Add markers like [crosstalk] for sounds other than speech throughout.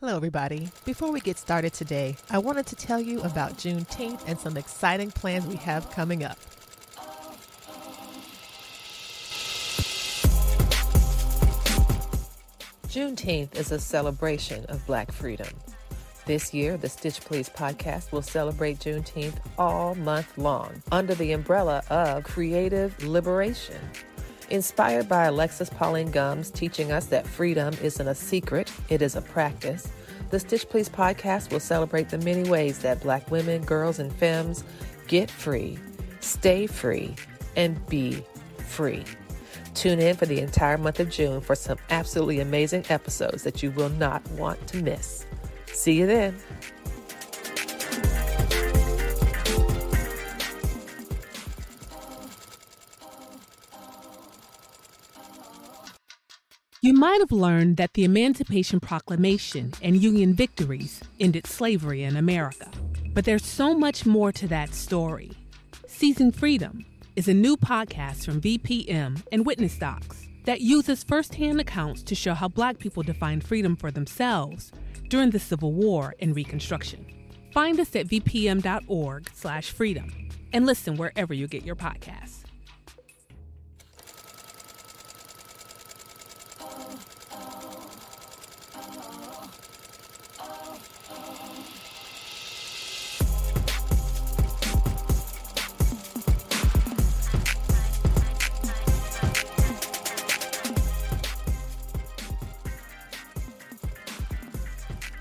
Hello, everybody. Before we get started today, I wanted to tell you about Juneteenth and some exciting plans we have coming up. Juneteenth is a celebration of Black freedom. This year, the Stitch Please podcast will celebrate Juneteenth all month long under the umbrella of creative liberation. Inspired by Alexis Pauline Gumbs teaching us that freedom isn't a secret, it is a practice, the Stitch Please podcast will celebrate the many ways that Black women, girls, and femmes get free, stay free, and be free. Tune in for the entire month of June for some absolutely amazing episodes that you will not want to miss. See you then. You might have learned that the Emancipation Proclamation and Union victories ended slavery in America. But there's so much more to that story. Seizing Freedom is a new podcast from VPM and Witness Docs that uses firsthand accounts to show how Black people defined freedom for themselves during the Civil War and Reconstruction. Find us at vpm.org/freedom and listen wherever you get your podcasts.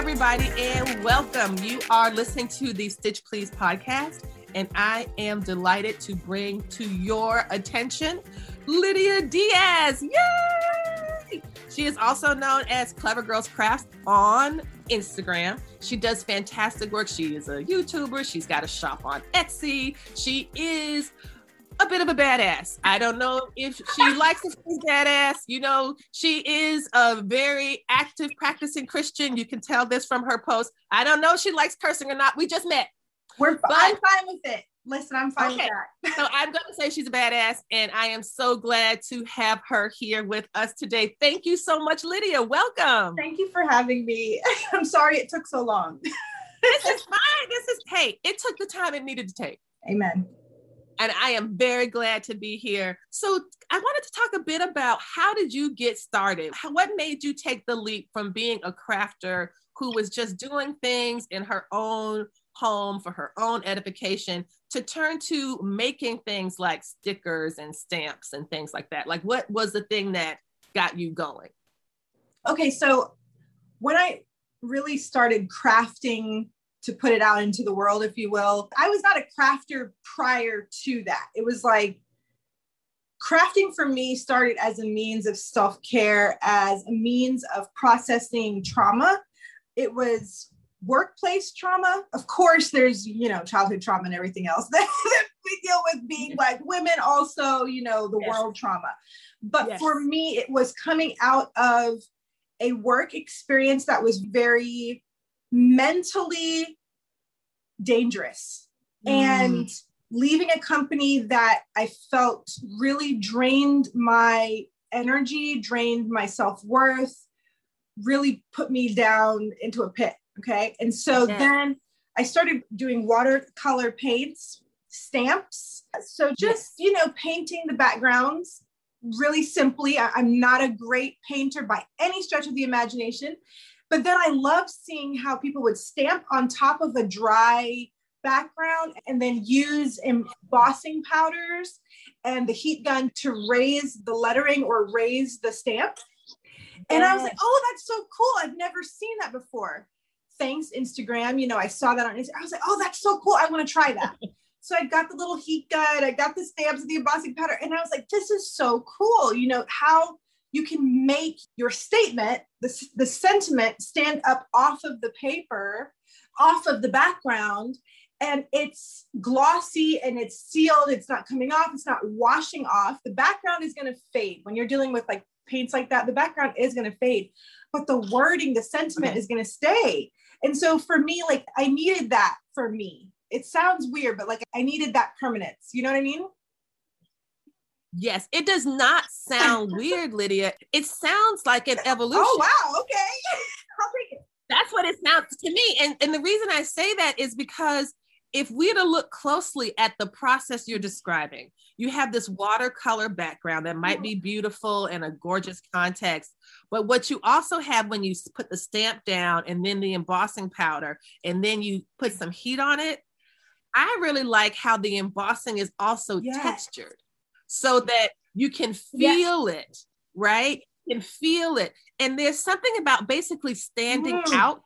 Everybody, and welcome. You are listening to the Stitch Please podcast, and I am delighted to bring to your attention Lydia Diaz. Yay! She is also known as Clever Girls Crafts on Instagram. She does fantastic work. She is a YouTuber. She's got a shop on Etsy. She is a bit of a badass. I don't know if she likes to be badass. You know, she is a very active practicing Christian. You can tell this from her post. I don't know if she likes cursing or not. We just met. We're but, I'm fine with it. Listen, I'm fine okay. with that. [laughs] so I'm going to say she's a badass, and I am so glad to have her here with us today. Thank you so much, Lydia. Welcome. Thank you for having me. [laughs] I'm sorry it took so long. this is [laughs] fine. This is hey, it took the time it needed to take. Amen and I am very glad to be here. So I wanted to talk a bit about how did you get started? How, what made you take the leap from being a crafter who was just doing things in her own home for her own edification to turn to making things like stickers and stamps and things like that? Like what was the thing that got you going? Okay, so when I really started crafting to put it out into the world, if you will. I was not a crafter prior to that. It was like crafting for me started as a means of self care, as a means of processing trauma. It was workplace trauma. Of course, there's, you know, childhood trauma and everything else [laughs] that, we deal with being like women, also, you know, the yes. world trauma. But yes. for me, it was coming out of a work experience that was very mentally dangerous mm. and leaving a company that I felt really drained my energy, drained my self worth, really put me down into a pit. Okay. And so yeah. then I started doing watercolor paints, stamps. So just, you know, painting the backgrounds really simply. I, I'm not a great painter by any stretch of the imagination. But then I love seeing how people would stamp on top of a dry background and then use embossing powders and the heat gun to raise the lettering or raise the stamp. And I was like, oh, that's so cool. I've never seen that before. Thanks, Instagram. You know, I saw that on Instagram. I was like, oh, that's so cool. I want to try that. [laughs] so I got the little heat gun, I got the stamps, the embossing powder, and I was like, this is so cool. You know, how you can make your statement, the, the sentiment stand up off of the paper, off of the background, and it's glossy and it's sealed. It's not coming off, it's not washing off. The background is going to fade. When you're dealing with like paints like that, the background is going to fade, but the wording, the sentiment is going to stay. And so for me, like I needed that for me. It sounds weird, but like I needed that permanence. You know what I mean? Yes, it does not sound [laughs] weird, Lydia. It sounds like an oh, evolution. Oh wow, okay. I'll take it. That's what it sounds to me. And, and the reason I say that is because if we to look closely at the process you're describing, you have this watercolor background that might mm. be beautiful and a gorgeous context. But what you also have when you put the stamp down and then the embossing powder and then you put some heat on it, I really like how the embossing is also yes. textured so that you can feel yes. it, right? You can feel it. And there's something about basically standing mm. out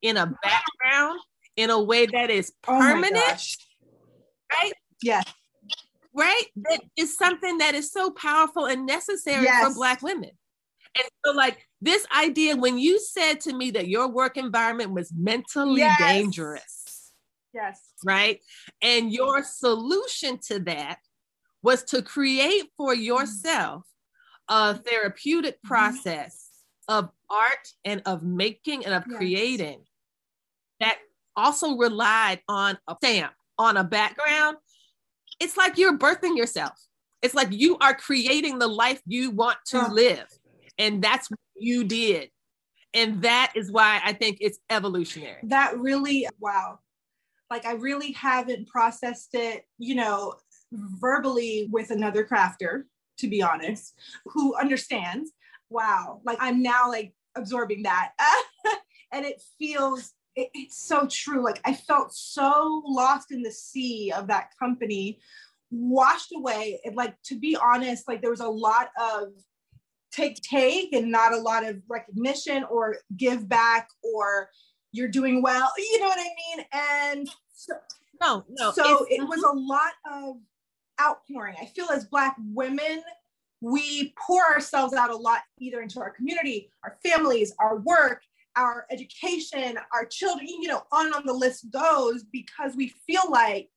in a background in a way that is oh permanent, oh right? Yes. Right? That is something that is so powerful and necessary yes. for Black women. And so, like this idea, when you said to me that your work environment was mentally yes. dangerous, yes, right, and your solution to that was to create for mm-hmm. yourself a therapeutic mm-hmm. process of art and of making and of yes. creating that also relied on a stamp, on a background, it's like you're birthing yourself. It's like you are creating the life you want to live. And that's what you did. And that is why I think it's evolutionary. That really, wow. Like I really haven't processed it, you know, verbally with another crafter, to be honest, who understands. Wow. Like I'm now like absorbing that. [laughs] and it feels it, it's so true. Like I felt so lost in the sea of that company, washed away. And like to be honest, like there was a lot of take take and not a lot of recognition or give back or you're doing well. [laughs] You know what I mean? And so, no, no. So it was mhm. a lot of outpouring. I feel as Black women, we pour ourselves out a lot, either into our community, our families, our work, our education, our children, you know, on and on the list goes because we feel like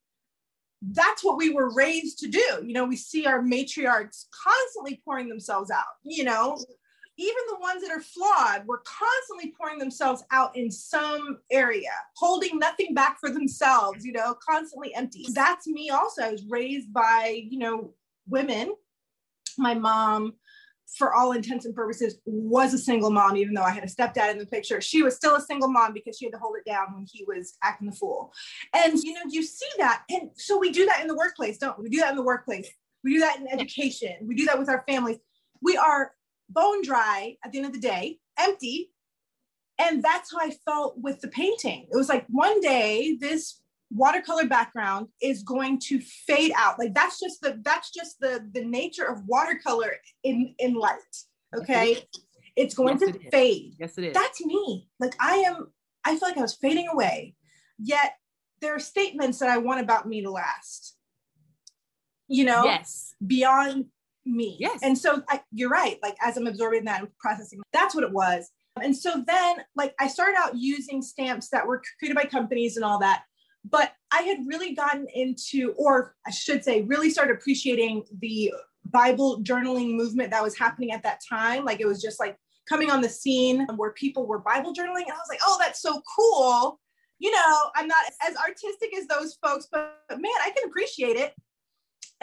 that's what we were raised to do. You know, we see our matriarchs constantly pouring themselves out, you know, even the ones that are flawed were constantly pouring themselves out in some area, holding nothing back for themselves, you know, constantly empty. That's me also. I was raised by, you know, women. My mom, for all intents and purposes, was a single mom, even though I had a stepdad in the picture. She was still a single mom because she had to hold it down when he was acting the fool. And, you know, you see that. And so we do that in the workplace, don't we? We do that in the workplace. We do that in education. We do that with our families. We are bone dry at the end of the day, empty. And that's how I felt with the painting. It was like one day, this watercolor background is going to fade out. Like that's just the that's just the the nature of watercolor in in light okay? It's going yes, to it fade. Yes it is. That's me. Like i am i feel like i was fading away. Yet there are statements that i want about me to last. You know? Yes. Beyond me yes and so I, you're right like as i'm absorbing that and processing that's what it was and so then like i started out using stamps that were created by companies and all that but I had really gotten into, or I should say, really started appreciating the Bible journaling movement that was happening at that time. Like it was just like coming on the scene where people were Bible journaling. And I was like, oh, that's so cool. You know, I'm not as artistic as those folks, but, but man, I can appreciate it.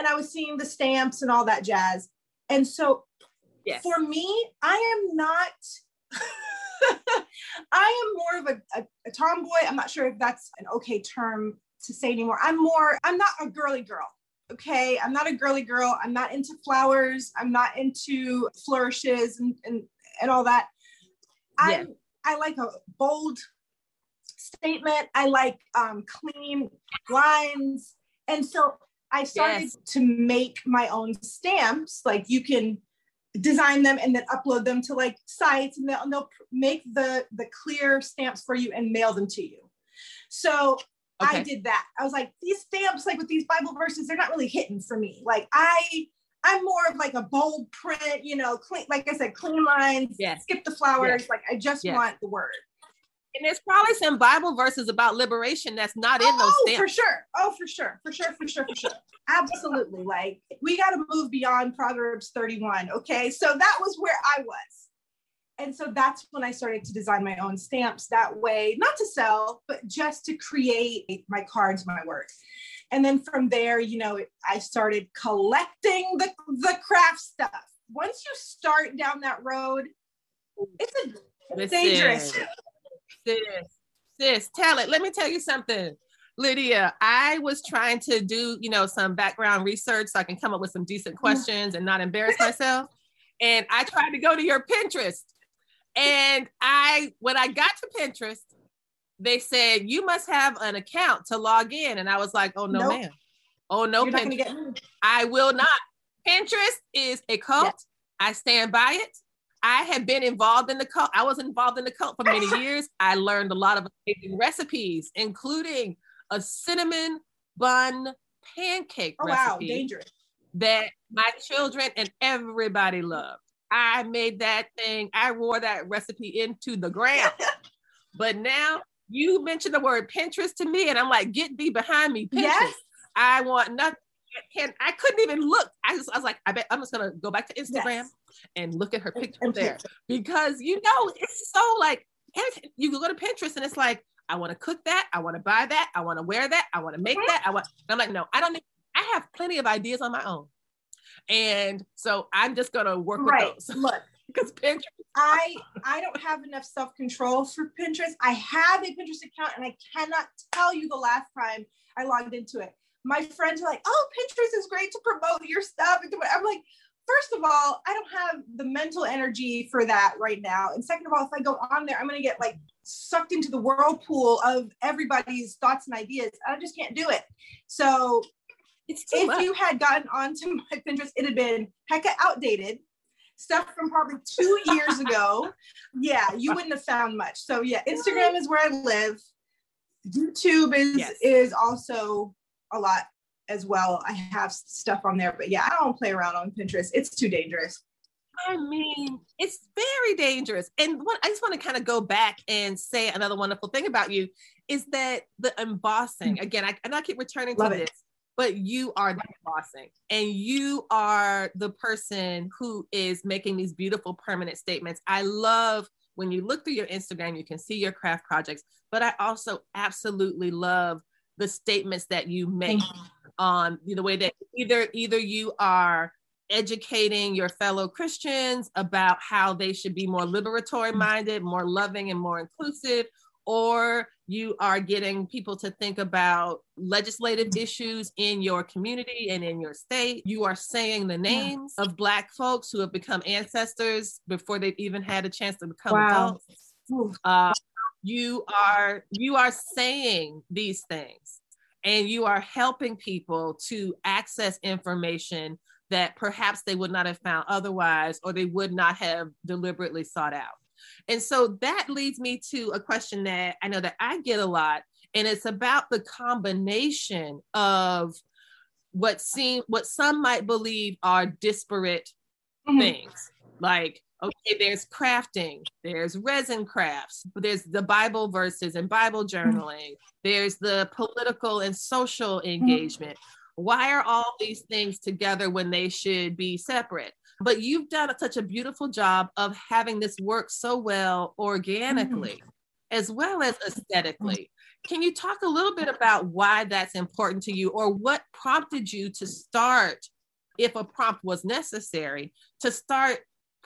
And I was seeing the stamps and all that jazz. And so yes. for me, I am not. [laughs] I am more of a, a, a tomboy. I'm not sure if that's an okay term to say anymore. I'm more, I'm not a girly girl. Okay. I'm not a girly girl. I'm not into flowers. I'm not into flourishes and, and, and all that. Yeah. I I like a bold statement. I like um, clean lines. And so I started yes. to make my own stamps. Like you can design them and then upload them to like sites and they'll, they'll make the the clear stamps for you and mail them to you so okay. i did that i was like these stamps like with these bible verses they're not really hitting for me like i I'm more of like a bold print, you know, clean, like I said, clean lines, Yes. skip the flowers. Yes. Like I just Yes. want the word. And there's probably some Bible verses about liberation that's not in those stamps. oh, for sure. Oh, for sure. For sure. For sure. For sure. Absolutely. Like we got to move beyond Proverbs 31. Okay. So that was where I was. And so that's when I started to design my own stamps that way, not to sell, but just to create my cards, my work. And then from there, you know, I started collecting the, the craft stuff. Once you start down that road, it's a it's dangerous. [laughs] sis, sis, tell it. Let me tell you something. Lydia, I was trying to do, you know, some background research so I can come up with some decent mm-hmm. questions and not embarrass myself. And I tried to go to your Pinterest. And I, when I got to Pinterest, they said you must have an account to log in. And I was like, oh no, Nope. ma'am. Oh no, You're not going to Pinterest. I will not. Pinterest is a cult. Yes. I stand by it. I have been involved in the cult. I was involved in the cult for many [laughs] years. I learned a lot of amazing recipes, including a cinnamon bun pancake Oh, wow. recipe Dangerous. that my children and everybody loved. I made that thing, I wore that recipe into the ground. [laughs] but now you mentioned the word Pinterest to me, and I'm like, get thee behind me, Pinterest. Yes. I want nothing. I can't, I couldn't even look. I just, I was like, I bet I'm just gonna go back to Instagram Yes. And look at her picture And there because you know it's so like you go to Pinterest and it's like I want to cook that, I want to buy that, I want to wear that, I want to make that. I want. I'm like, no, I don't. Need, I have plenty of ideas on my own, and so I'm just gonna work Right. with those [laughs] Look, because Pinterest. I I don't have enough self control for Pinterest. I have a Pinterest account, and I cannot tell you the last time I logged into it. My friends are like, "Oh, Pinterest is great to promote your stuff." and do it." I'm like, first of all, I don't have the mental energy for that right now, and second of all, if I go on there, I'm gonna get like sucked into the whirlpool of everybody's thoughts and ideas. I just can't do it. So It's if much. you had gotten onto my Pinterest, it had been hecka outdated. Stuff from probably two [laughs] years ago. Yeah, you wouldn't have found much. So yeah, Instagram is where I live. YouTube is Yes. is also a lot as well. I have stuff on there, but yeah, I don't play around on Pinterest. It's too dangerous. I mean, it's very dangerous. And what I just want to kind of go back and say another wonderful thing about you is that the embossing, hmm. again, I, and I keep returning to Love this, it. but you are the embossing and you are the person who is making these beautiful permanent statements. I love when you look through your Instagram, you can see your craft projects, but I also absolutely love the statements that you make you. on the way that either either you are educating your fellow Christians about how they should be more liberatory minded, more loving, and more inclusive, or you are getting people to think about legislative issues in your community and in your state. You are saying the names of Black folks who have become ancestors before they've even had a chance to become Wow. adults uh, you are you are saying these things and you are helping people to access information that perhaps they would not have found otherwise or they would not have deliberately sought out and so that leads me to a question that i know that i get a lot and it's about the combination of what seem what some might believe are disparate Mhm. things like okay there's crafting there's resin crafts there's the bible verses and bible journaling. There's the political and social engagement. Why are all these things together when they should be separate? But you've done such a beautiful job of having this work so well organically as well as aesthetically. Can you talk a little bit about why that's important to you or what prompted you to start if a prompt was necessary to start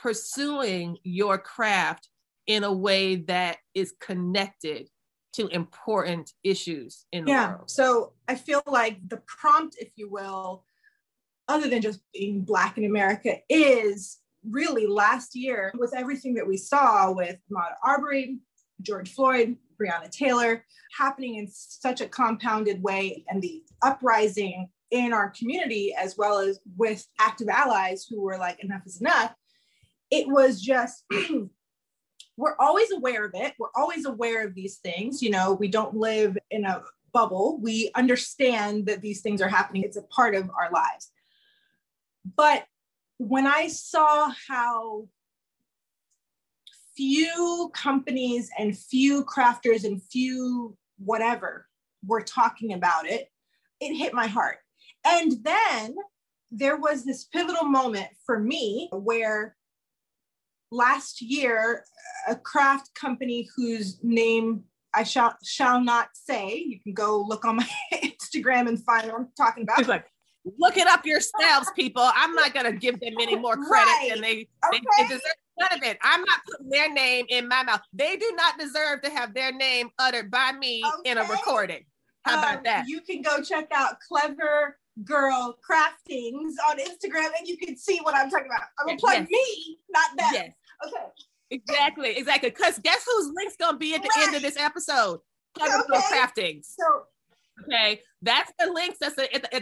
pursuing your craft in a way that is connected to important issues in the yeah world. so i feel like the prompt if you will other than just being black in america is really last year with everything that we saw with Ahmaud Arbery, George Floyd, Breonna Taylor happening in such a compounded way and the uprising in our community as well as with active allies who were like enough is enough it was just [clears throat] we're always aware of it. We're always aware of these things. You know we don't live in a bubble. We understand that these things are happening. It's a part of our lives. But when I saw how few companies and few crafters and few whatever were talking about it, it hit my heart. And then there was this pivotal moment for me where last year a craft company whose name I shall shall not say. You can go look on my [laughs] Instagram and find what I'm talking about. like, look it up yourselves, people. I'm not gonna give them any more credit right. than they, okay. they, they deserve none of it. I'm not putting their name in my mouth. They do not deserve to have their name uttered by me okay. in a recording. How about um, that? You can go check out Clever Girl Craftings on Instagram and you can see what I'm talking about. I'm gonna plug yes. me, not that. Yes. Okay. Exactly, exactly. Because guess whose link's gonna be at the right. end of this episode? Clever okay. Craftings. So Okay, that's the links that's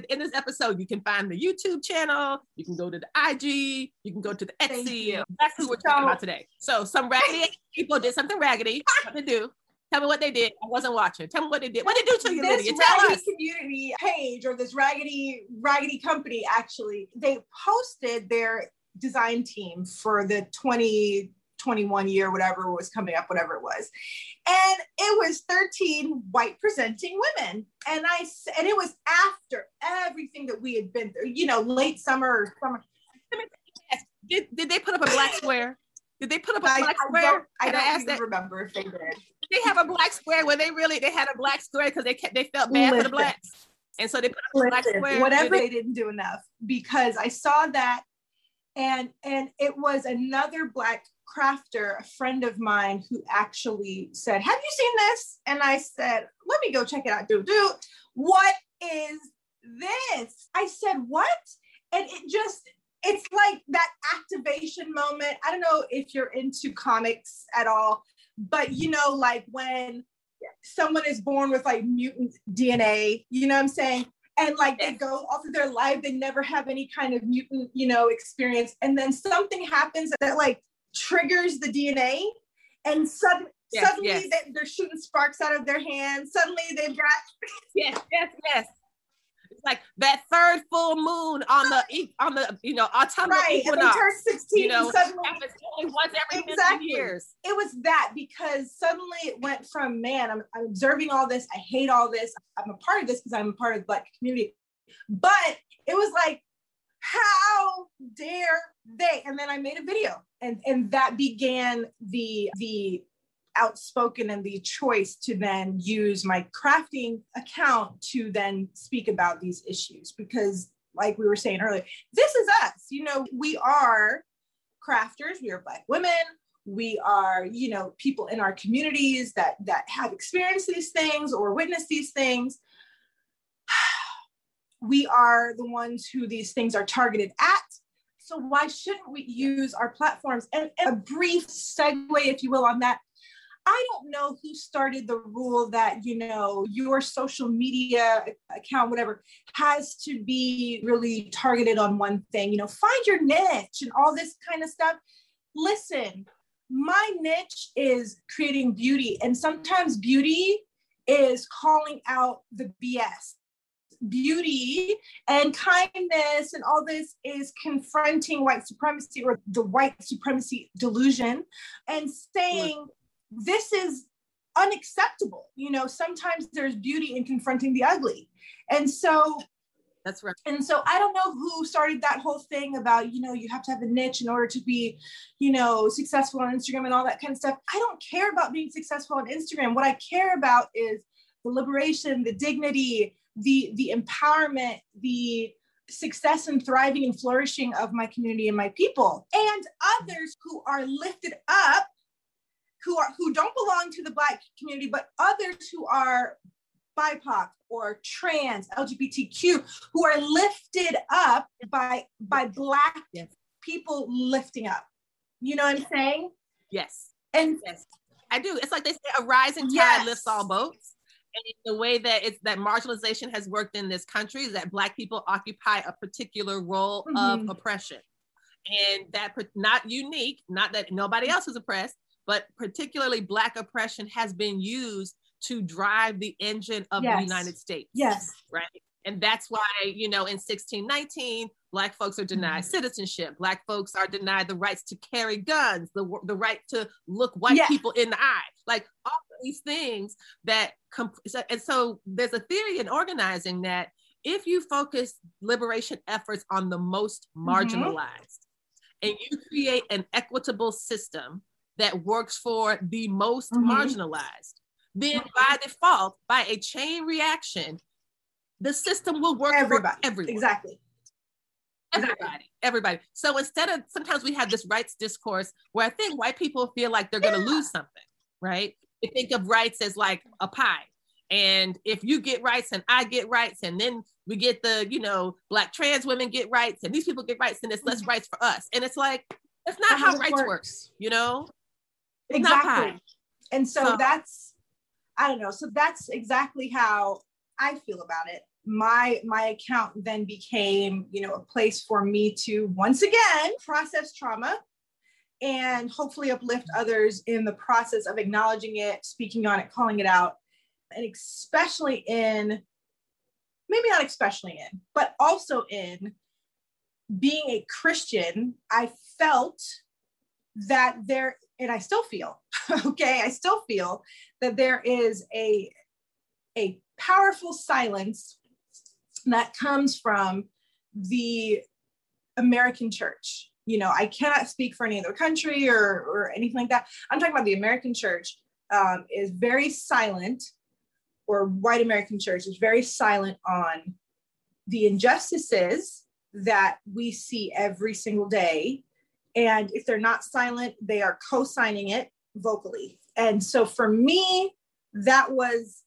in this episode. You can find the YouTube channel. You can go to the IG. You can go to the Etsy. That's who we're talking about today. So some raggedy people did something raggedy. What to do? Tell me what they did. I wasn't watching. Tell me what they did. What did they do to you, this Lydia? Tell raggedy us. community page or this raggedy raggedy company actually they posted their design team for the 20 21 year, whatever was coming up, whatever it was. And it was 13 white presenting women. And I, and it was after everything that we had been through, you know, late summer or summer. Did, did they put up a black square? Did they put up a black I, square? I don't, I don't I that? remember if they did. They have a black square when they really they had a black square because they kept, they felt bad Listen. for the blacks, and so they put up a black square. Whatever they, they didn't do enough because I saw that, and and it was another black crafter, a friend of mine, who actually said, Have you seen this? And I said, Let me go check it out. Do, do. What is this? I said, What? And it just, it's like that activation moment. I don't know if you're into comics at all, but you know, like when someone is born with like mutant DNA, you know what I'm saying? And like they go off of their life they never have any kind of mutant you know experience and then something happens that like triggers the DNA, and sudden, yes, suddenly yes. They, they're shooting sparks out of their hands. Suddenly they've got yes, yes, yes. Like that third full moon on the on the you know autumnal right. equinox. Turn sixteen. You know, suddenly once every exactly. years. It was that because suddenly it went from man, I'm, I'm observing all this. I hate all this. I'm a part of this because I'm a part of the Black community. But it was like how dare they and then i made a video and and that began the the outspoken and the choice to then use my crafting account to then speak about these issues because like we were saying earlier this is us you know we are crafters we are black women we are you know people in our communities that that have experienced these things or witnessed these things [sighs] we are the ones who these things are targeted at. So why shouldn't we use our platforms? And, and a brief segue, if you will, on that. I don't know who started the rule that, you know, your social media account, whatever, has to be really targeted on one thing. You know, find your niche and all this kind of stuff. Listen, my niche is creating beauty. And sometimes beauty is calling out the BS beauty and kindness and all this is confronting white supremacy or the white supremacy delusion and saying this is unacceptable. You know, sometimes there's beauty in confronting the ugly. And so that's right. And so I don't know who started that whole thing about, you know, you have to have a niche in order to be, you know, successful on Instagram and all that kind of stuff. I don't care about being successful on Instagram. What I care about is the liberation, the dignity, the the empowerment, the success and thriving and flourishing of my community and my people and others who are lifted up who are who don't belong to the black community but others who are bipoc or trans lgbtq who are lifted up by by black yes. people lifting up. You know what i'm saying? Yes. And yes. I do. It's like they say a rising tide yes. lifts all boats. And the way that it's that marginalization has worked in this country is that black people occupy a particular role mm-hmm. of oppression. And that not unique not that nobody else is oppressed but particularly black oppression has been used to drive the engine of yes. the united states yes right And that's why, you know, in 1619, Black folks are denied mm-hmm. citizenship. Black folks are denied the rights to carry guns, the, the right to look white yeah. people in the eye. Like all these things that, comp- and so there's a theory in organizing that if you focus liberation efforts on the most mm-hmm. marginalized mm-hmm. and you create an equitable system that works for the most mm-hmm. marginalized, then by default, by a chain reaction, the system will work everybody. for everyone. Exactly. Everybody, everybody. So instead of sometimes we have this rights discourse where I think white people feel like they're going to yeah. lose something, right? They think of rights as like a pie. And if you get rights and I get rights, and then we get the, you know, black trans women get rights and these people get rights, and it's less mm-hmm. rights for us. And it's like, that's not how, how rights works. works, you know? Exactly. And so, so that's, I don't know. So that's exactly how I feel about it my my account then became you know a place for me to once again process trauma and hopefully uplift others in the process of acknowledging it speaking on it calling it out and especially in maybe not especially in but also in being a christian i felt that there and i still feel [laughs] okay i still feel that there is a a powerful silence that comes from the American church. You know, I cannot speak for any other country or, or anything like that. I'm talking about the American church um, is very silent, or white American church is very silent on the injustices that we see every single day. And if they're not silent, they are co signing it vocally. And so for me, that was,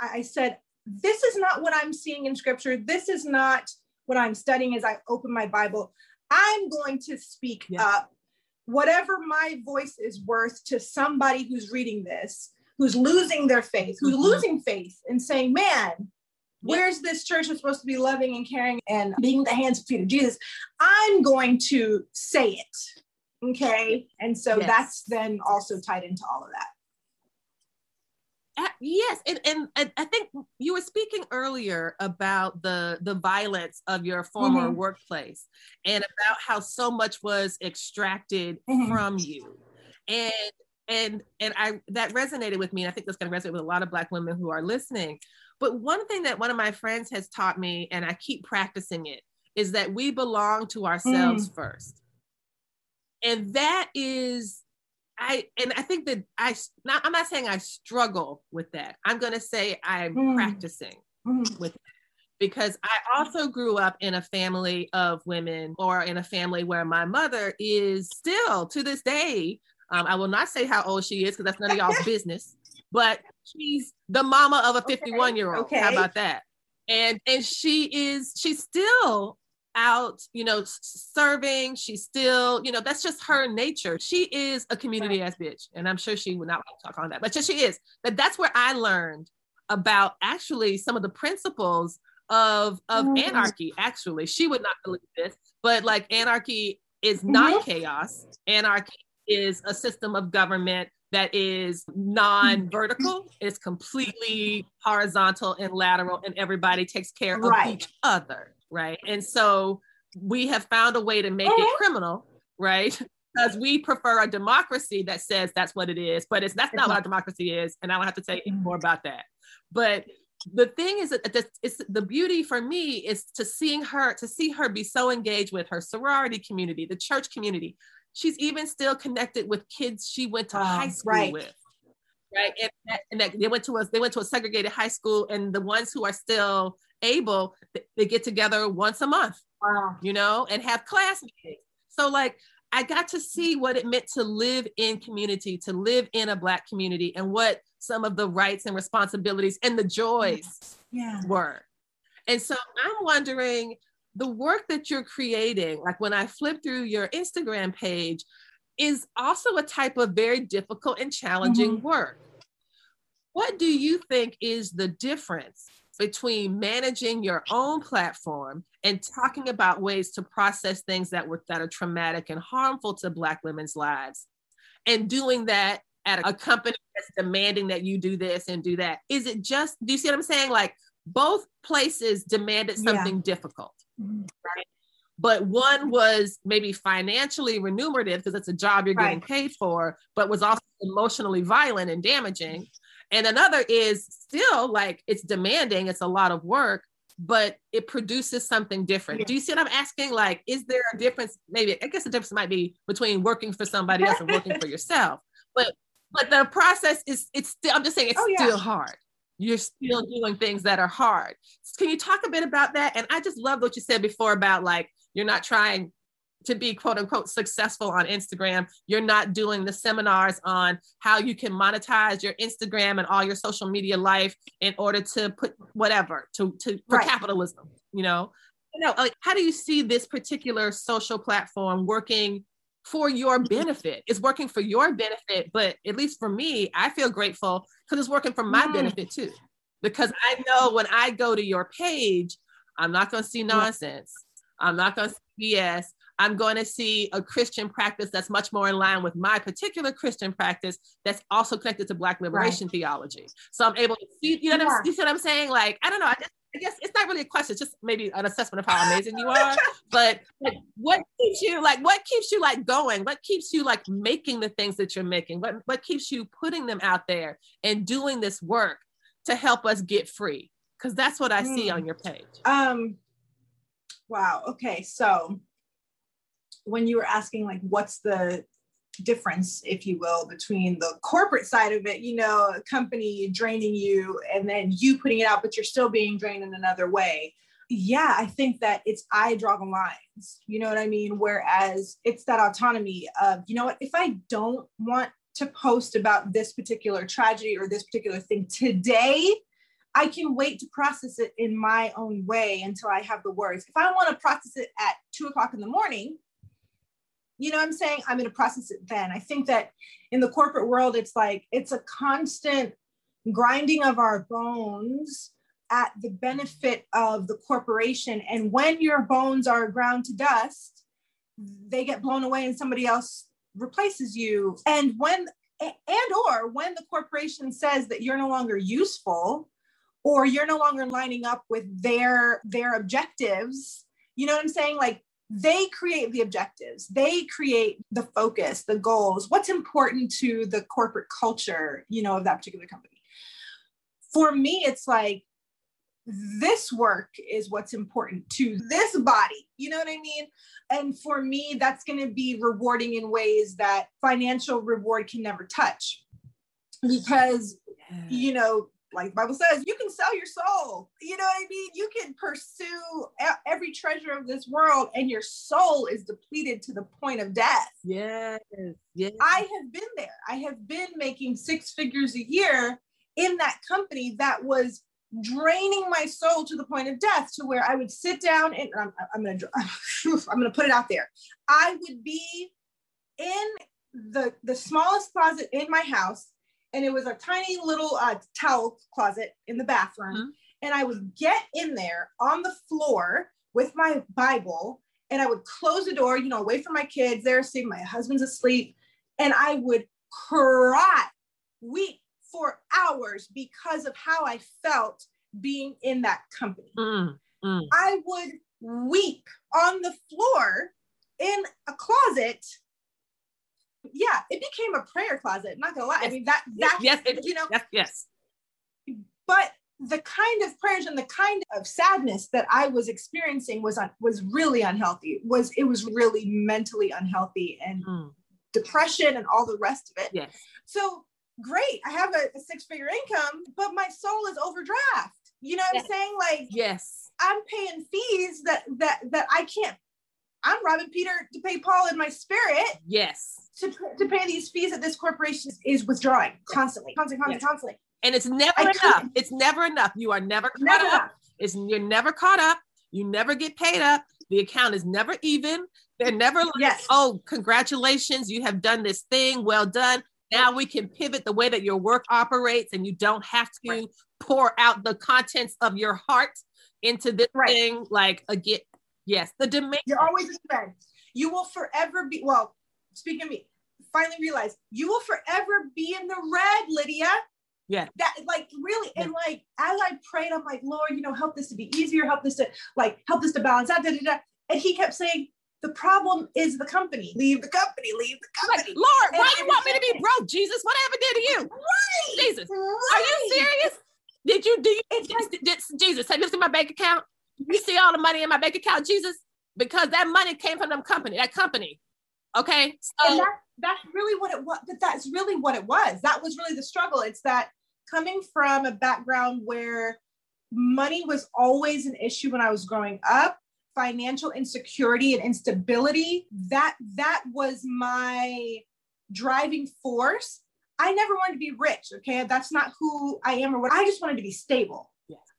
I said, this is not what I'm seeing in scripture. This is not what I'm studying as I open my Bible. I'm going to speak yeah. up whatever my voice is worth to somebody who's reading this, who's losing their faith, who's mm-hmm. losing faith and saying, man, where's this church that's supposed to be loving and caring and being the hands and feet of Jesus? I'm going to say it. Okay. And so yes. that's then also tied into all of that yes and, and, and i think you were speaking earlier about the the violence of your former mm-hmm. workplace and about how so much was extracted mm-hmm. from you and and and i that resonated with me and i think that's going to resonate with a lot of black women who are listening but one thing that one of my friends has taught me and i keep practicing it is that we belong to ourselves mm. first and that is I and I think that I not I'm not saying I struggle with that. I'm going to say I'm mm. practicing mm. with because I also grew up in a family of women or in a family where my mother is still to this day. Um, I will not say how old she is because that's none of y'all's [laughs] business, but she's the mama of a 51 year old. Okay. How about that? And and she is she's still out, you know, serving. She's still, you know, that's just her nature. She is a community ass bitch. And I'm sure she would not want to talk on that, but just she is. But that's where I learned about actually some of the principles of of mm. anarchy. Actually, she would not believe this, but like anarchy is mm-hmm. not chaos. Anarchy is a system of government that is non-vertical it's completely horizontal and lateral and everybody takes care of each other right? And so we have found a way to make it uh-huh. criminal, right? Because we prefer a democracy that says that's what it is, but it's that's not what our democracy is, and I don't have to tell you more about that. But the thing is that it's the beauty for me is to seeing her to see her be so engaged with her sorority community, the church community. She's even still connected with kids she went to high oh, school right. with right? And, and that they went to a they went to a segregated high school, and the ones who are still able, they get together once a month, wow. you know, and have class meetings. So like I got to see what it meant to live in community, to live in a Black community, and what some of the rights and responsibilities and the joys yeah. were. And so I'm wondering the work that you're creating, like when I flip through your Instagram page, is also a type of very difficult and challenging mm-hmm. work. What do you think is the difference between managing your own platform and talking about ways to process things that were that are traumatic and harmful to black women's lives and doing that at a company that's demanding that you do this and do that is it just do you see what i'm saying like both places demanded something yeah. difficult, mm-hmm. right? But one was maybe financially remunerative because it's a job you're getting right. paid for, but was also emotionally violent and damaging. And another is still like it's demanding, it's a lot of work, but it produces something different. Yeah. Do you see what I'm asking? Like, is there a difference? Maybe I guess the difference might be between working for somebody else and working for [laughs] yourself. But but the process is it's still I'm just saying it's oh, yeah. still hard. You're still doing things that are hard. Can you talk a bit about that? And I just love what you said before about like you're not trying to be quote unquote successful on Instagram. You're not doing the seminars on how you can monetize your Instagram and all your social media life in order to put whatever to, to for right. capitalism, you know? You know, like how do you see this particular social platform working for your mm-hmm. benefit? It's working for your benefit, but at least for me, I feel grateful because it's working for my mm. benefit too. Because I know when I go to your page, I'm not going to see nonsense. I'm not going to see BS. I'm going to see a Christian practice that's much more in line with my particular Christian practice that's also connected to Black liberation right. theology. So I'm able to see, you know, yeah. what, you see what I'm saying? Like, I don't know. I, just, I guess it's not really a question, it's just maybe an assessment of how amazing you are. [laughs] But like, what keeps you like, what keeps you like going? What keeps you like making the things that you're making? What, what keeps you putting them out there and doing this work to help us get free? Because that's what I mm. see hmm. on your page. Um, wow. Okay. So when you were asking like what's the difference if you will between the corporate side of it you know a company draining you and then you putting it out but you're still being drained in another way? Yeah i think that it's i draw the lines. You know what i mean? Whereas it's that autonomy of you know what if i don't want to post about this particular tragedy or this particular thing today I can wait to process it in my own way until I have the words. If I want to process it at two o'clock in the morning, you know what I'm saying? I'm going to process it then. I think that in the corporate world, it's like it's a constant grinding of our bones at the benefit of the corporation. And when your bones are ground to dust, they get blown away and somebody else replaces you. And when and or when the corporation says that you're no longer useful or you're no longer lining up with their their objectives, you know what I'm saying? Like they create the objectives. They create the focus the goals what's important to the corporate culture you know of that particular company. For me it's like this work is what's important to this body you know what i mean? And for me that's going to be rewarding in ways that financial reward can never touch. Because you know like the Bible says, you can sell your soul. You know what I mean? You can pursue every treasure of this world, and your soul is depleted to the point of death. Yes. Yes. I have been there. I have been making six figures a year in that company that was draining my soul to the point of death to where I would sit down and I'm, I'm gonna [laughs] I'm gonna put it out there. I would be in the the smallest closet in my house and it was a tiny little uh, towel closet in the bathroom. Mm-hmm. And I would get in there on the floor with my Bible and I would close the door, you know, away from my kids. They're asleep, my husband's asleep. And I would cry, weep for hours because of how I felt being in that company. Mm, mm. I would weep on the floor in a closet yeah, it became a prayer closet. Not gonna lie. Yes. I mean that that yes, you know yes, yes. But the kind of prayers and the kind of sadness that I was experiencing was un, was really unhealthy. Was it was really mentally unhealthy and mm. depression and all the rest of it. Yes. So great, I have a, a six figure income, but my soul is overdraft. You know what yes. I'm saying? Like yes, I'm paying fees that that that I can't. I'm robbing Peter to pay Paul in my spirit. Yes to, to pay these fees that this corporation is withdrawing constantly, constantly, constantly, yes. constantly. And it's never I enough. It's never enough. You are never caught never up. Enough. It's you're never caught up. You never get paid up. The account is never even. They're never like, yes. oh, congratulations, you have done this thing. Well done. Now we can pivot the way that your work operates, and you don't have to right. pour out the contents of your heart into this right. thing. Like again, yes, the demand. You're always a friend. You will forever be well speaking of me, finally realized you will forever be in the red, Lydia. Yeah. That like really. And like as I prayed, I'm like, Lord, you know, help this to be easier, help this to like help this to balance out. Da, da, da. And he kept saying, the problem is the company. Leave the company. Leave the company. Like, Lord, and, why do you want me to be broke, Jesus? Whatever did to you? Right. Jesus. Right. Are you serious? Did you do you did, did, Jesus have you seen my bank account? You see all the money in my bank account, Jesus? Because that money came from them company, that company. Okay. So that, that's really what it was. But that's really what it was. That was really the struggle. It's that coming from a background where money was always an issue when I was growing up, financial insecurity and instability, that that was my driving force. I never wanted to be rich. Okay. That's not who I am or what I just wanted to be stable.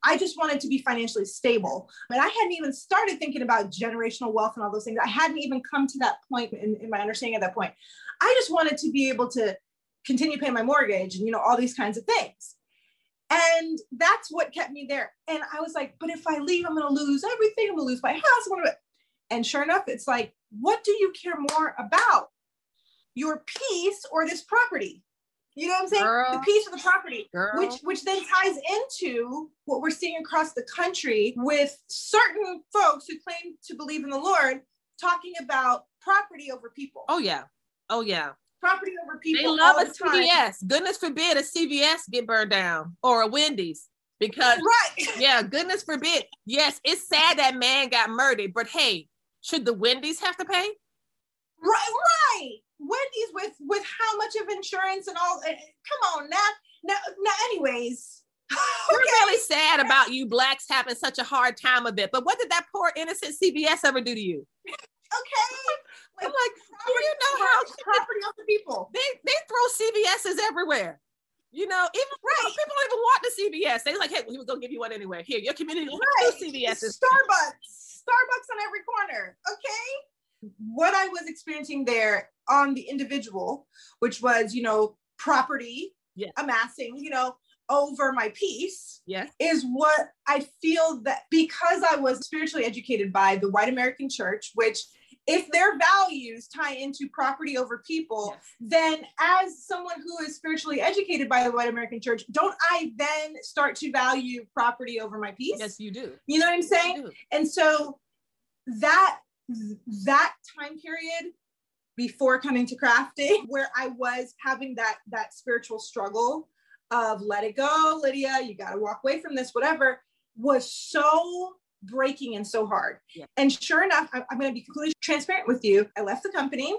I just wanted to be financially stable. And I hadn't even started thinking about generational wealth and all those things. I hadn't even come to that point in, in my understanding at that point. I just wanted to be able to continue paying my mortgage and, you know, all these kinds of things. And that's what kept me there. And I was like, but if I leave, I'm going to lose everything. I'm going to lose my house. And sure enough, it's like, what do you care more about? Your peace or this property? You know what I'm saying? Girl, the piece of the property, girl. which which then ties into what we're seeing across the country with certain folks who claim to believe in the Lord talking about property over people. Oh yeah. Oh yeah. Property over people. They love a the CVS. Goodness forbid a CVS get burned down or a Wendy's. Because right. [laughs] yeah, goodness forbid. Yes, it's sad that man got murdered, but hey, should the Wendy's have to pay? Right, right. Wendy's with with how much of insurance and all. Eh, come on now, now, now. Anyways, [laughs] we're really sad about you blacks having such a hard time of it. But what did that poor innocent CVS ever do to you? Okay. Like, [laughs] I'm like, do you know how property of the people? They they throw CVSs everywhere. You know, even right. people don't even want the CVS. They're like, hey, we were gonna give you one anyway. Here, your community right. CVSs. Starbucks. Starbucks on every corner. Okay what I was experiencing there on the individual, which was, you know, property yes. amassing, you know, over my peace, yes. is what I feel that because I was spiritually educated by the white American church, which if their values tie into property over people, yes. then as someone who is spiritually educated by the white American church, don't I then start to value property over my peace? Yes, you do. You know what I'm saying? And so that that time period before coming to crafting [laughs] where i was having that that spiritual struggle of let it go lydia you got to walk away from this whatever was so breaking and so hard. Yeah. and sure enough I, i'm going to be completely transparent with you. I left the company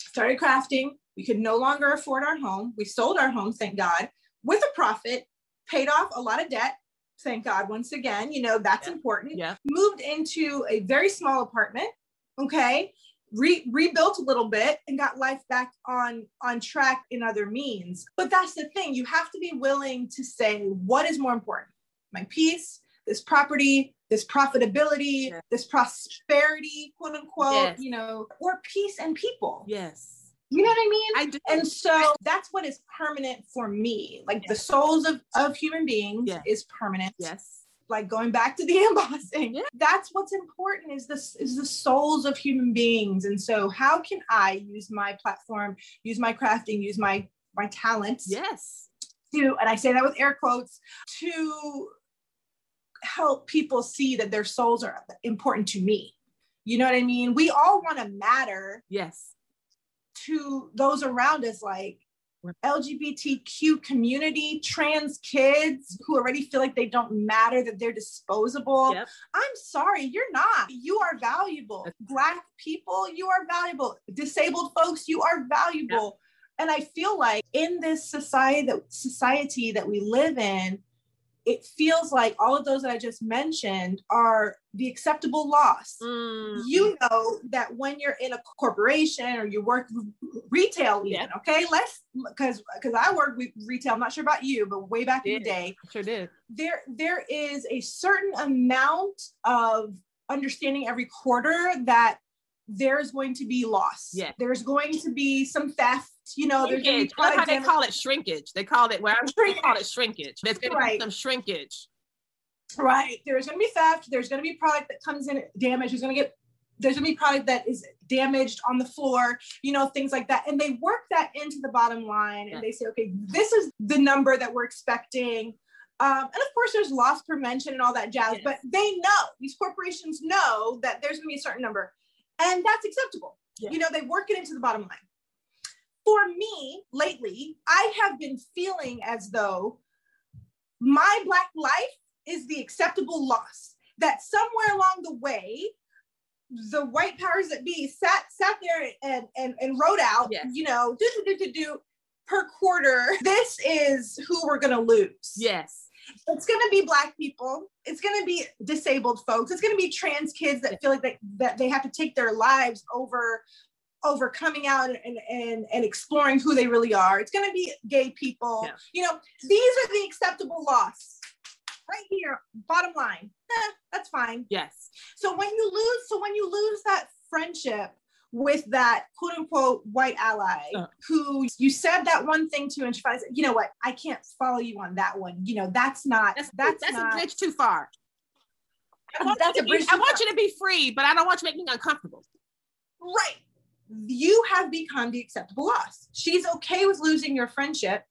started crafting. We could no longer afford our home. We sold our home thank god with a profit paid off a lot of debt thank God once again, you know, that's yeah. important. Yeah. Moved into a very small apartment. Okay. Re- rebuilt a little bit and got life back on on track in other means but that's the thing you have to be willing to say what is more important my peace this property this profitability yeah. this prosperity quote unquote yes. you know or peace and people yes you know what I mean? I do. And so that's what is permanent for me. Like yes. the souls of, of human beings yes. is permanent. Yes. Like going back to the [laughs] embossing. Yeah. That's what's important is this is the souls of human beings. And so how can I use my platform, use my crafting, use my my talents? Yes. To, and I say that with air quotes, to help people see that their souls are important to me. You know what I mean? We all want to matter. Yes to those around us, like LGBTQ community, trans kids who already feel like they don't matter, that they're disposable. Yep. I'm sorry, you're not. You are valuable. Black people, you are valuable. Disabled folks, you are valuable. Yep. And I feel like in this society that society that we live in, it feels like all of those that I just mentioned are the acceptable loss. Mm. You know that when you're in a corporation or you work retail, even yeah. okay, let's because because I work with retail. I'm not sure about you, but way back in the day, sure did. There there is a certain amount of understanding every quarter that there's going to be loss. Yeah. There's going to be some theft you know, shrinkage. there's how they call it shrinkage. They call it where I'm call it shrinkage. There's going right. to be some shrinkage. Right. There's going to be theft. There's going to be product that comes in damaged. There's going to get there's gonna be product that is damaged on the floor, you know, things like that. And they work that into the bottom line and they say, okay, this is the number that we're expecting. Um, and of course, there's loss prevention and all that jazz, Yes. but they know these corporations know that there's gonna be a certain number, and that's acceptable. Yeah. You know, they work it into the bottom line. For me, lately, I have been feeling as though my Black life is the acceptable loss. That somewhere along the way, the white powers that be sat sat there and and, and wrote out, Yes. you know, do do do do do per quarter. This is who we're gonna lose. Yes. It's gonna be black people. It's gonna be disabled folks. It's gonna be trans kids that feel like they, that they have to take their lives over over coming out and, and and exploring who they really are. It's gonna be gay people. Yeah. You know, these are the acceptable loss. Right here, bottom line. Eh, that's fine. Yes. So when you lose, so when you lose that friendship with that quote unquote white ally Uh. who you said that one thing to and she said, you know what, I can't follow you on that one. You know, that's not That's that's, that's, not a bridge too far. I want, That's you, a to be, I want you to be free, but I don't want you to make me uncomfortable. right. You have become the acceptable loss. She's okay with losing your friendship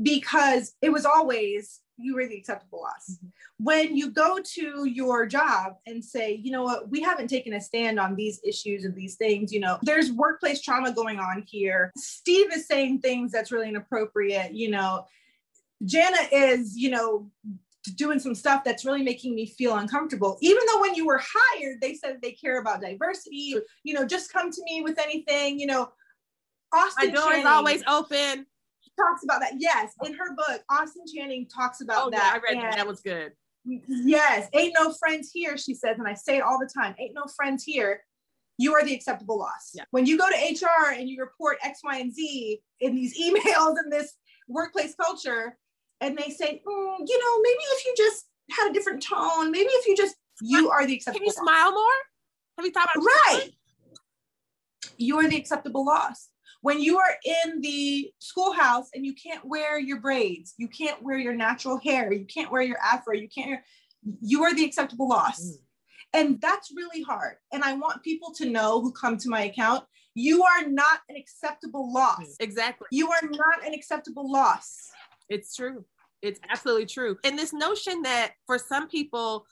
because it was always you were the acceptable loss. Mm-hmm. When you go to your job and say, you know what, we haven't taken a stand on these issues and these things, you know, there's workplace trauma going on here. Steve is saying things that's really inappropriate, you know. Jana is, you know, doing some stuff that's really making me feel uncomfortable. Even though when you were hired, they said they care about diversity, you know, just come to me with anything, you know. Austin My door is always open. She talks about that. Yes, in her book, Austin Channing talks about Oh, yeah, that. I read that. That was good. Yes, ain't no friends here, she says, and I say it all the time. Ain't no friends here. You are the acceptable loss. Yeah. When you go to HR and you report X, Y, and Z in these [laughs] emails in this workplace culture, and they say, "Mm, you know, maybe if you just had a different tone, maybe if you just, you are the acceptable. Can you loss. smile more? Have you thought about Right. You are the acceptable loss. When you are in the schoolhouse and you can't wear your braids, you can't wear your natural hair, you can't wear your afro, you can't, you are the acceptable loss. Mm. And that's really hard. And I want people to know who come to my account, you are not an acceptable loss. Exactly. You are not an acceptable loss. It's true. It's absolutely true. And this notion that for some people,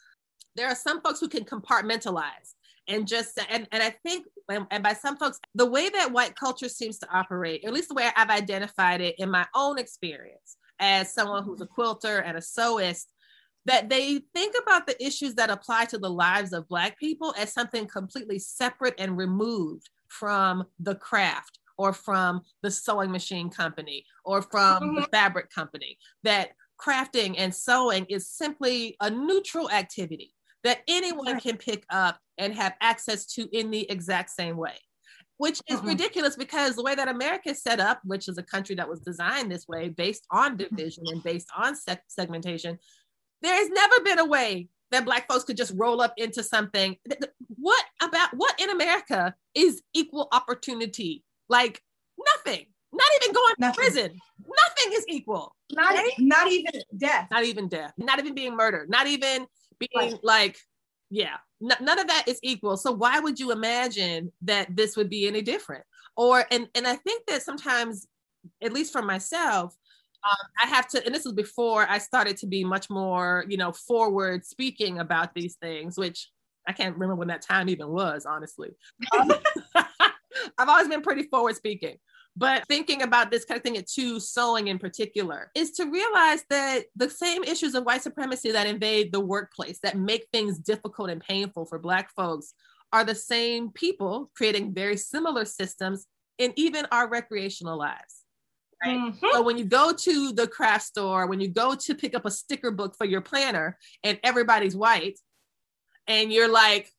there are some folks who can compartmentalize and just and, and I think and, and by some folks, the way that white culture seems to operate, at least the way I've identified it in my own experience as someone who's a quilter and a sewist, that they think about the issues that apply to the lives of black people as something completely separate and removed from the craft or from the sewing machine company or from the mm-hmm. fabric company that crafting and sewing is simply a neutral activity that anyone Right. can pick up and have access to in the exact same way which is Mhm. ridiculous because the way that America is set up, which is a country that was designed this way based on division and based on seg- segmentation, there has never been a way that Black folks could just roll up into something. Th- th- What about what in America is equal opportunity? Like nothing, not even going to prison. Nothing is equal. Not, Right? not even death. Not even death, not even being murdered, not even being Right. like, yeah, n- none of that is equal. So why would you imagine that this would be any different? Or and and I think that sometimes, at least for myself, um, I have to, and this was before I started to be much more, you know, forward speaking about these things, which I can't remember when that time even was, honestly. [laughs] Um, [laughs] I've always been pretty forward speaking. But thinking about this, connecting it to sewing in particular, is to realize that the same issues of white supremacy that invade the workplace, that make things difficult and painful for Black folks, are the same people creating very similar systems in even our recreational lives. Right. Mhm. So when you go to the craft store, when you go to pick up a sticker book for your planner and everybody's white, and you're like,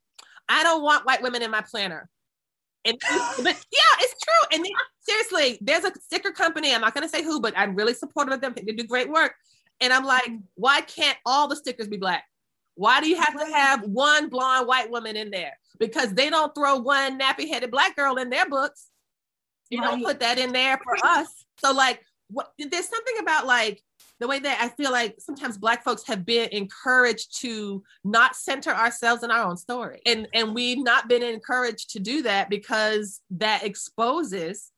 I don't want white women in my planner. And but yeah, it's true. And seriously, there's a sticker company. I'm not gonna say who, but I'm really supportive of them. They do great work. And I'm like, why can't all the stickers be black? Why do you have to have one blonde white woman in there? Because they don't throw one nappy-headed black girl in their books. You don't put that in there for us. So like what there's something about like the way that I feel like sometimes Black folks have been encouraged to not center ourselves in our own story. And, and we've not been encouraged to do that because that exposes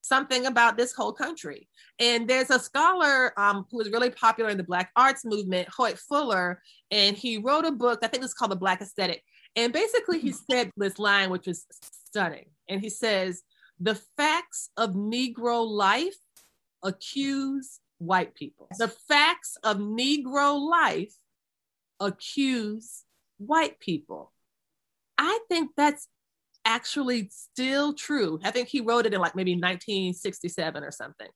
something about this whole country. And there's a scholar um, who was really popular in the Black arts movement, Hoyt Fuller, and he wrote a book, I think it's called The Black Aesthetic. And basically, he said this line, which was stunning. And he says, The facts of Negro life accuse white people. The facts of Negro life accuse white people. I think that's actually still true. I think he wrote it in like maybe 1967 or something.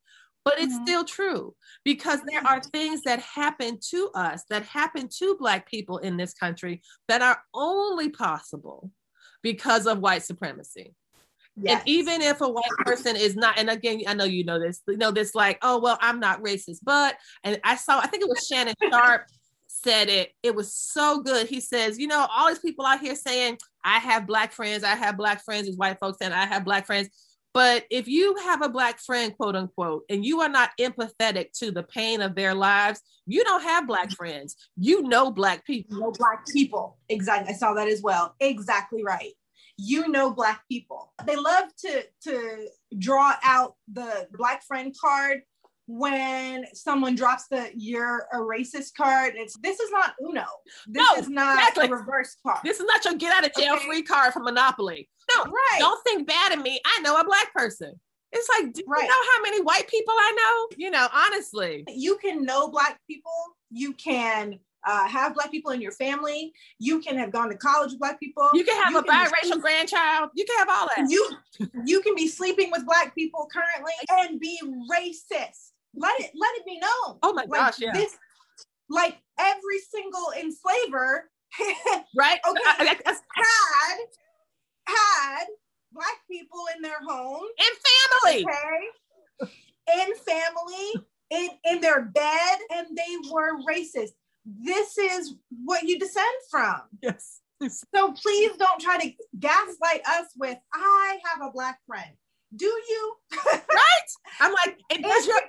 But it's mm-hmm. still true because there are things that happen to us, that happen to Black people in this country that are only possible because of white supremacy. Yes. And even if a white person is not, and again, I know you know this, you know, this like, oh, well, I'm not racist, but, and I saw, I think it was Shannon Sharpe said it. It was so good. He says, you know, all these people out here saying, I have black friends, I have black friends, these white folks saying, I have black friends. But if you have a black friend, quote unquote, and you are not empathetic to the pain of their lives, you don't have black friends. You know black people. You know black people. Exactly. I saw that as well. Exactly right you know black people. They love to to draw out the black friend card when someone drops the you're a racist card. It's this is not uno. This no, is not exactly. a reverse card. This is not your get out of jail okay. free card from monopoly. No right. don't think bad of me. I know a black person. It's like do right. you know how many white people i know? You know honestly. You can know black people. You can uh, have black people in your family. You can have gone to college with black people. You can have you a can biracial grandchild. You can have all that. You you can be sleeping with black people currently and be racist. Let it let it be known. Oh my like gosh, yeah. This, like every single enslaver, [laughs] right? Okay, had had black people in their home and family. Okay, in family. In, in their bed and they were racist this is what you descend from. Yes. So please don't try to gaslight us with, I have a black friend. Do you? right? I'm like, [laughs] and does your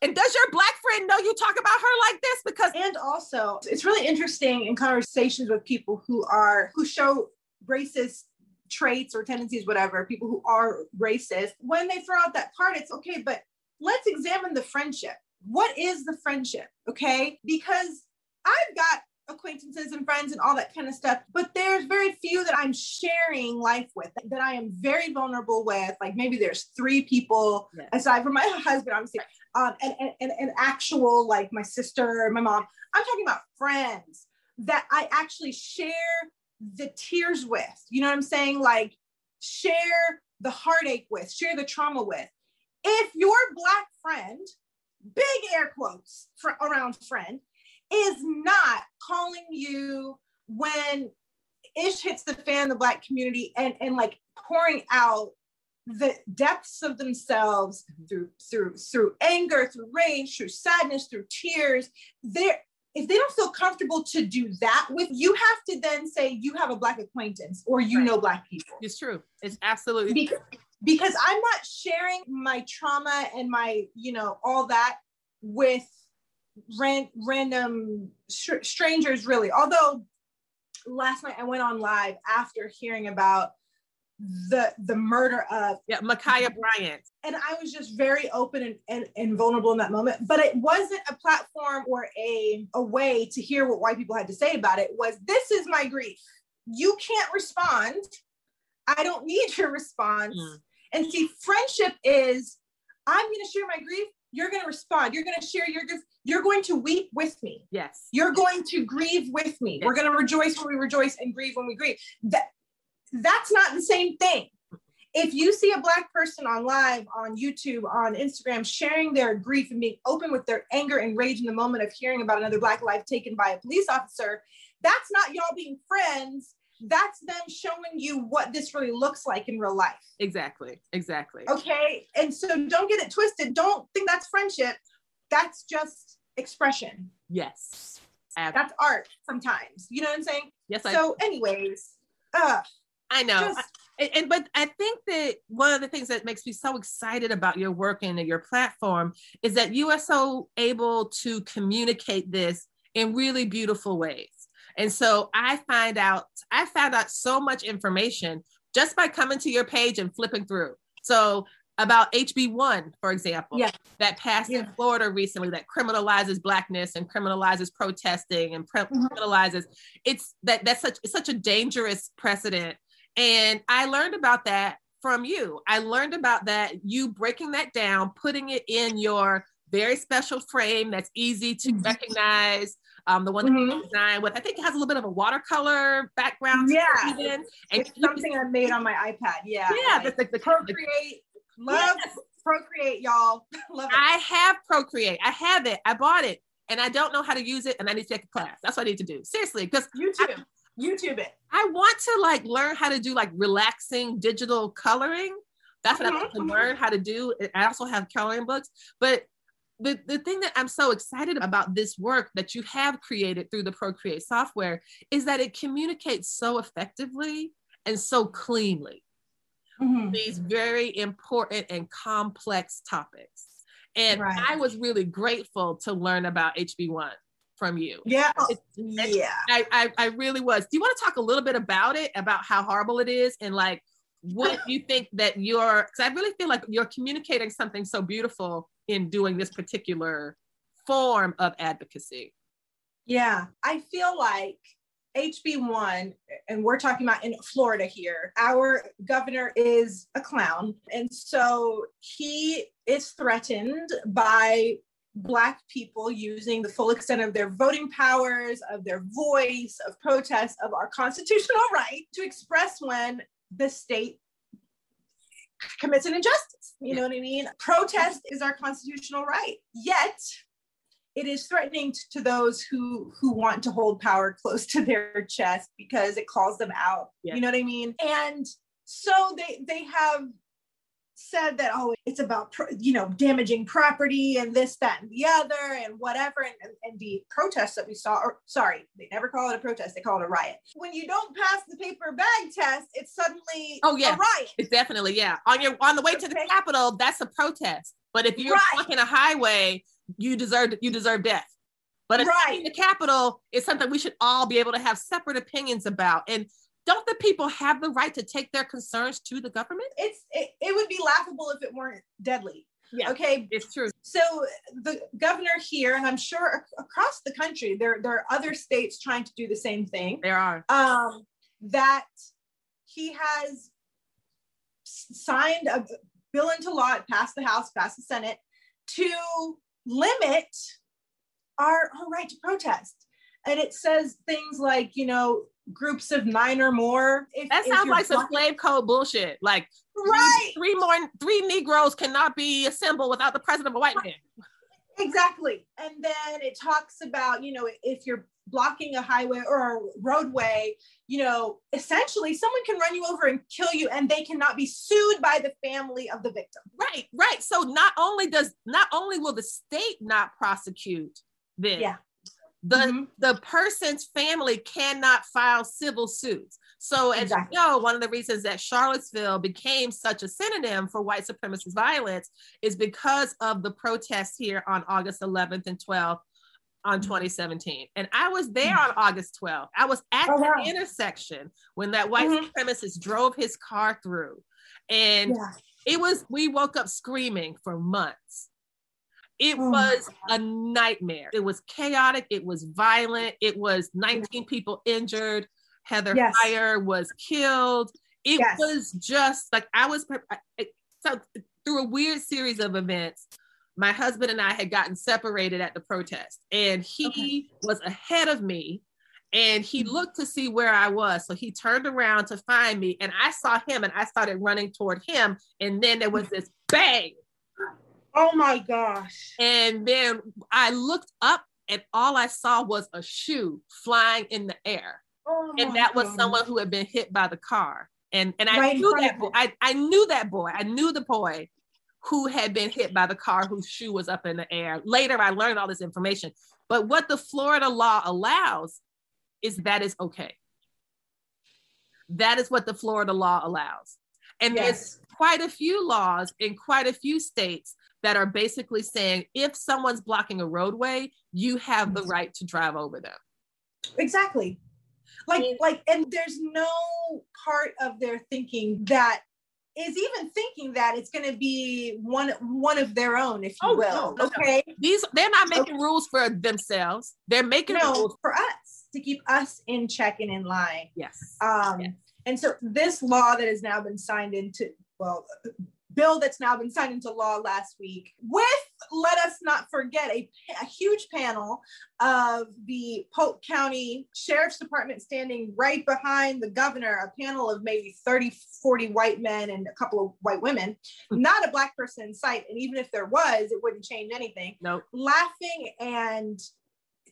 and does your black friend know you talk about her like this? Because and also it's really interesting in conversations with people who are who show racist traits or tendencies, whatever, people who are racist, when they throw out that card, it's okay, but let's examine the friendship. What is the friendship? Okay. Because I've got acquaintances and friends and all that kind of stuff, but there's very few that I'm sharing life with that I am very vulnerable with. Like maybe there's three people yeah. aside from my [laughs] husband, obviously, um, and, and, and, and actual like my sister, my mom. I'm talking about friends that I actually share the tears with. You know what I'm saying? Like share the heartache with, share the trauma with. If your black friend, big air quotes for, around friend, is not calling you when ish hits the fan, the black community, and and like pouring out the depths of themselves mm-hmm. through through through anger, through rage, through sadness, through tears. There, if they don't feel comfortable to do that with you, have to then say you have a black acquaintance or you right. know black people. It's true. It's absolutely because, because I'm not sharing my trauma and my you know all that with ran, random strangers, really. Although last night I went on live after hearing about the the murder of yeah Ma'Khia Bryant, and I was just very open and, and, and vulnerable in that moment. But it wasn't a platform or a a way to hear what white people had to say about it. Was this is my grief? You can't respond. I don't need your response. Mm. And see, friendship is I'm going to share my grief you're going to respond. You're going to share your grief. You're going to weep with me. Yes. You're going to grieve with me. Yes. We're going to rejoice when we rejoice and grieve when we grieve. That that's not the same thing. If you see a black person on live, on YouTube, on Instagram, sharing their grief and being open with their anger and rage in the moment of hearing about another black life taken by a police officer, that's not y'all being friends that's them showing you what this really looks like in real life. Exactly. Exactly. Okay. And so don't get it twisted. Don't think that's friendship. That's just expression. Yes. That's art sometimes. You know what I'm saying? Yes. So, I- anyways, uh, I know. Just- and- but I think that one of the things that makes me so excited about your work and your platform is that you are so able to communicate this in really beautiful ways. And so I find out, I found out so much information just by coming to your page and flipping through. So about HB1, for example, Yeah. that passed in Florida recently that criminalizes blackness and criminalizes protesting and pre- Mhm. criminalizes it's that that's such it's such a dangerous precedent. And I learned about that from you. I learned about that you breaking that down, putting it in your very special frame that's easy to Mhm. recognize. Um, the one that Mhm. designed with, I think it has a little bit of a watercolor background. Yeah. even. And It's something I made on my iPad. Yeah. yeah, like, the, the, the, Procreate. Love Yes. Procreate, y'all. [laughs] Love it. I have Procreate. I have it. I bought it, and I don't know how to use it, and I need to take a class. That's what I need to do. Seriously, because YouTube. YouTube it. I want to like learn how to do like relaxing digital coloring. That's what I want to Mhm. learn how to do. I also have coloring books, but the, the thing that I'm so excited about this work that you have created through the Procreate software is that it communicates so effectively and so cleanly Mhm. these very important and complex topics. And Right. I was really grateful to learn about HB1 from you. Yeah. It's- Yeah. I, I, I really was. Do you want to talk a little bit about it, about how horrible it is, and like what [laughs] you think that you're? Because I really feel like you're communicating something so beautiful in doing this particular form of advocacy. Yeah. I feel like HB1, and we're talking about in Florida here, our governor is a clown. And so he is threatened by Black people using the full extent of their voting powers, of their voice, of protest, of our constitutional [laughs] right to express when the state commits an injustice. You know what I mean? Protest is our constitutional right. Yet, it is threatening to those who who want to hold power close to their chest because it calls them out Yeah. you know what i mean and so they they have said that oh it's about you know damaging property and this that and the other and whatever and, and, the protests that we saw or sorry they never call it a protest they call it a riot when you don't pass the paper bag test it's suddenly Oh, yeah. a riot It's definitely yeah. On your on the way to the Okay. Capitol, that's a protest. But if you're Right. blocking a highway, you deserve you deserve death. But Right. the Capitol is something we should all be able to have separate opinions about. And don't the people have the right to take their concerns to the government? it's it, it would be laughable if it weren't deadly Yeah. okay It's true. so the governor here and i'm sure across the country there, there are other states trying to do the same thing There are. um, that he has signed a bill into law it passed the house passed the senate to limit our, our right to protest and it says things like you know groups of nine or more if, That sounds like some slave code bullshit. Like right three more three Negroes cannot be assembled without the presence of a white man. Exactly. And then it talks about, you know, if you're blocking a highway or a roadway, you know, essentially someone can run you over and kill you and they cannot be sued by the family of the victim. Right, right. So not only does not only will the state not prosecute this, Yeah. The Mhm. the person's family cannot file civil suits. So as Exactly. you know, one of the reasons that Charlottesville became such a synonym for white supremacist violence is because of the protests here on August 11th and 12th on 2017. And I was there on August 12th. I was at Oh, the wow. intersection when that white Mhm. supremacist drove his car through. And Yeah. it was we woke up screaming for months it Oh was a nightmare it was chaotic it was violent it was 19 people injured heather Yes. Heyer was killed it Yes. was just like i was so through a weird series of events my husband and i had gotten separated at the protest and he was ahead of me and he Mhm. looked to see where I was. So he turned around to find me, and I saw him, and I started running toward him. And then there was [laughs] this bang, Oh my gosh. and then I looked up, and all I saw was a shoe flying in the air, Oh and that was gosh. someone who had been hit by the car. And and I Right knew that boy. I, I knew that boy. I knew the boy who had been hit by the car whose shoe was up in the air. Later, I learned all this information. But what the Florida law allows is that is okay. that is what the Florida law allows. And Yes. there's quite a few laws in quite a few states that are basically saying if someone's blocking a roadway, you have the right to drive over them. exactly like like and there's no part of their thinking that is even thinking that it's going to be one one of their own if you Oh, will no, no, no. okay These they're not making rules for themselves. They're making no rules. for us to keep us in check and in line Yes. um Yes. and so this law that has now been signed into well bill that's now been signed into law last week with let us not forget a, a huge panel of the polk county sheriff's department standing right behind the governor a panel of maybe 30 40 white men and a couple of white women. Hmm. Not a black person in sight and even if there was it wouldn't change anything. Nope. laughing and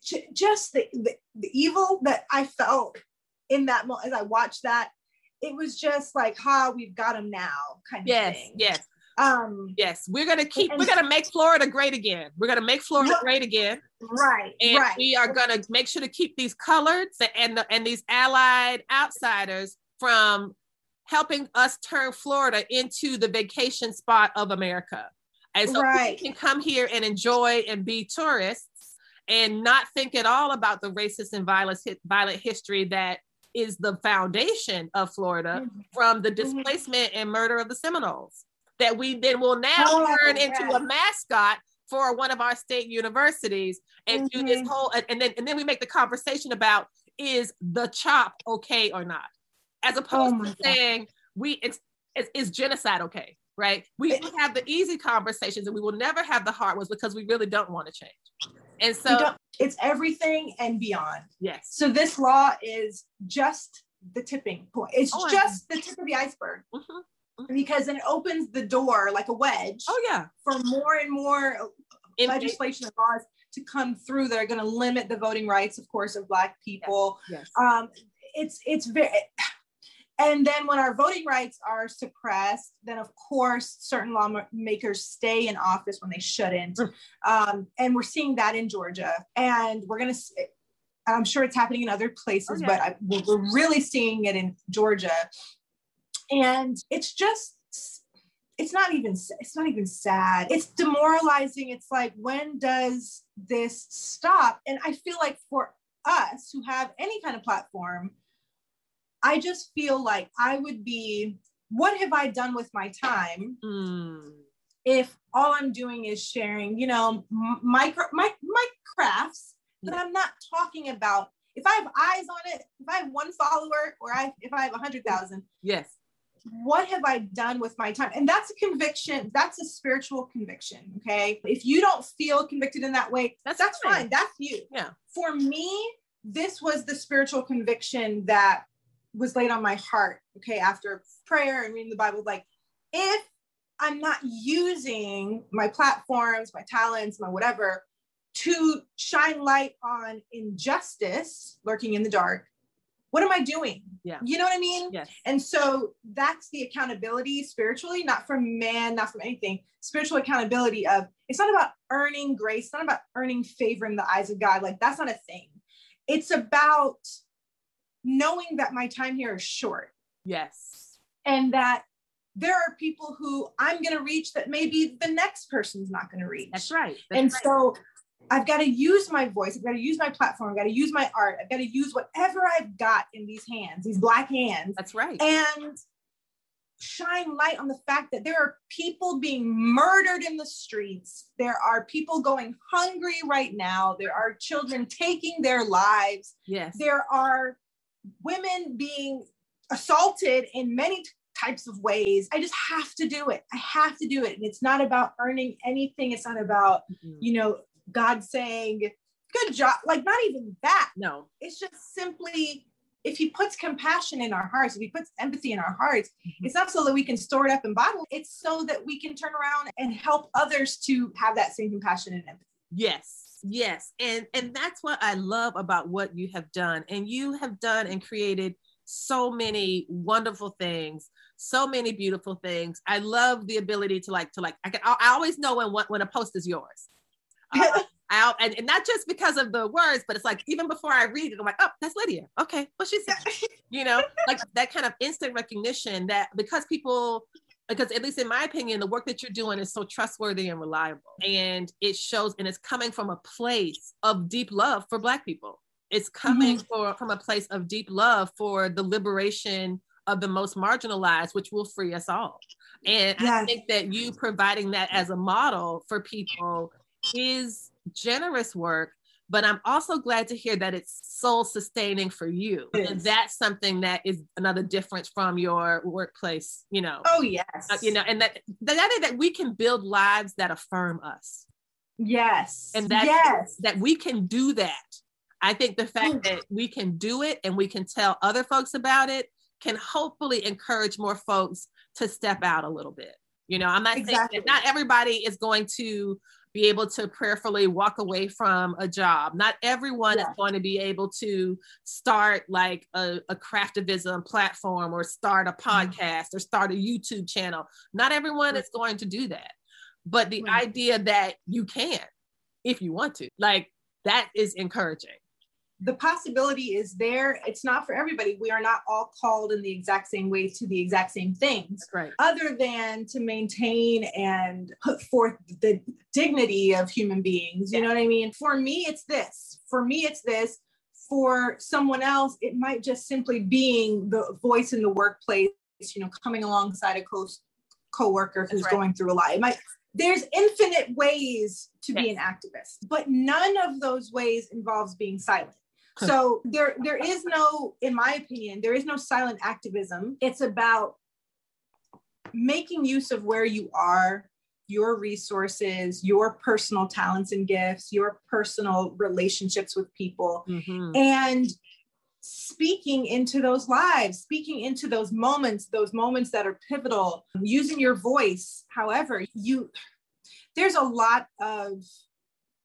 j- just the, the, the evil that I felt in that moment as I watched that, it was just like, ha, we've got them now kind of Yes. thing. Yes. Um, Yes. We're gonna keep. And- We're gonna make Florida great again. We're gonna make Florida Yep. great again. right, and right. we are going to make sure to keep these coloreds and and these allied outsiders from helping us turn Florida into the vacation spot of America. And so Right. people can come here and enjoy and be tourists and not think at all about the racist and violent violent history that is the foundation of Florida Mhm. from the Mhm. displacement and murder of the Seminoles that we then will now Oh, turn into a mascot for one of our state universities and do this Mhm. whole and, then and then we make the conversation about is the chop okay or not as opposed Oh to God. saying we it's, it's is genocide okay right we It- have the easy conversations and we will never have the hard ones because we really don't want to change and so it's everything and beyond. yes So this law is just the tipping point. It's Oh, just the tip of the iceberg Mhm. because then it opens the door like a wedge oh yeah for more and more In- legislation and laws to come through that are going to limit the voting rights, of course, of Black people. yes Um, it's it's very, and then when our voting rights are suppressed, then of course certain lawmakers stay in office when they shouldn't, Mm. um, and we're seeing that in Georgia, and we're going to. I'm sure it's happening in other places, Oh, but I, we're we're really seeing it in Georgia, and it's just it's not even it's not even sad. It's demoralizing. It's like when does this stop? And i feel like for us who have any kind of platform i just feel like i would be what have i done with my time Mm. if all i'm doing is sharing you know my my my crafts but i'm not talking about if i have eyes on it if i have one follower or i if i have a hundred thousand yes what have I done with my time? And that's a conviction. That's a spiritual conviction. Okay. If you don't feel convicted in that way, That's that's, fine. fine. That's you. Yeah. For me, this was the spiritual conviction that was laid on my heart. Okay. After prayer and reading the Bible, like if I'm not using my platforms, my talents, my whatever to shine light on injustice lurking in the dark, what am I doing? Yeah. You know what I mean? yes And so that's the accountability spiritually, not from man, not from anything. Spiritual accountability of it's not about earning grace, it's not about earning favor in the eyes of God. Like that's not a thing. It's about knowing that my time here is short yes and that there are people who I'm going to reach that maybe the next person's not going to reach. that's right that's and right. so I've got to use my voice. I've got to use my platform. I've got to use my art. I've got to use whatever I've got in these hands, these black hands, that's right and shine light on the fact that there are people being murdered in the streets. There are people going hungry right now. There are children taking their lives. yes There are women being assaulted in many types of ways. I just have to do it. I have to do it. And it's not about earning anything. It's not about, Mhm. you know, God saying, good job. Like, not even that no it's just simply if he puts compassion in our hearts if he puts empathy in our hearts Mhm. it's not so that we can store it up and bottle it, it's so that we can turn around and help others to have that same compassion and empathy Yes, yes. And and that's what I love about what you have done. And you have done and created so many wonderful things, so many beautiful things. I love the ability to like to like I can I I always know when when a post is yours. Uh, [laughs] out and, and not just because of the words, but it's like even before I read it, I'm like, oh, that's Lydia. Okay, what she said. you know, like that kind of instant recognition that because people because at least in my opinion the work that you're doing is so trustworthy and reliable and it shows and it's coming from a place of deep love for black people it's coming mm-hmm. for, from a place of deep love for the liberation of the most marginalized which will free us all and yes. i think that you providing that as a model for people is generous work but I'm also glad to hear that it's soul sustaining for you. And that's something that is another difference from your workplace, you know. Oh, yes. Uh, you know, and that the that that we can build lives that affirm us. Yes. And that yes. that we can do that. I think the fact that we can do it and we can tell other folks about it can hopefully encourage more folks to step out a little bit. You know, I'm not exactly. saying that not everybody is going to be able to prayerfully walk away from a job. Not everyone yeah. is going to be able to start like a, a craftivism platform or start a mm-hmm. podcast mm-hmm. or start a YouTube channel. Not everyone right. is going to do that. But the right. idea that you can, if you want to, like that is encouraging the possibility is there. It's not for everybody. We are not all called in the exact same way to the exact same things. Right. Other than to maintain and put forth the dignity of human beings. You know what I mean? For me, it's this. For me, it's this. For someone else, it might just simply being the voice in the workplace, you know, coming alongside a co co-worker who's right. going through a lot. It might there's infinite ways to yes. be an activist, but none of those ways involves being silent so there there is no in my opinion there is no silent activism. It's about making use of where you are your resources your personal talents and gifts your personal relationships with people mm-hmm. and speaking into those lives speaking into those moments those moments that are pivotal using your voice. However you there's a lot of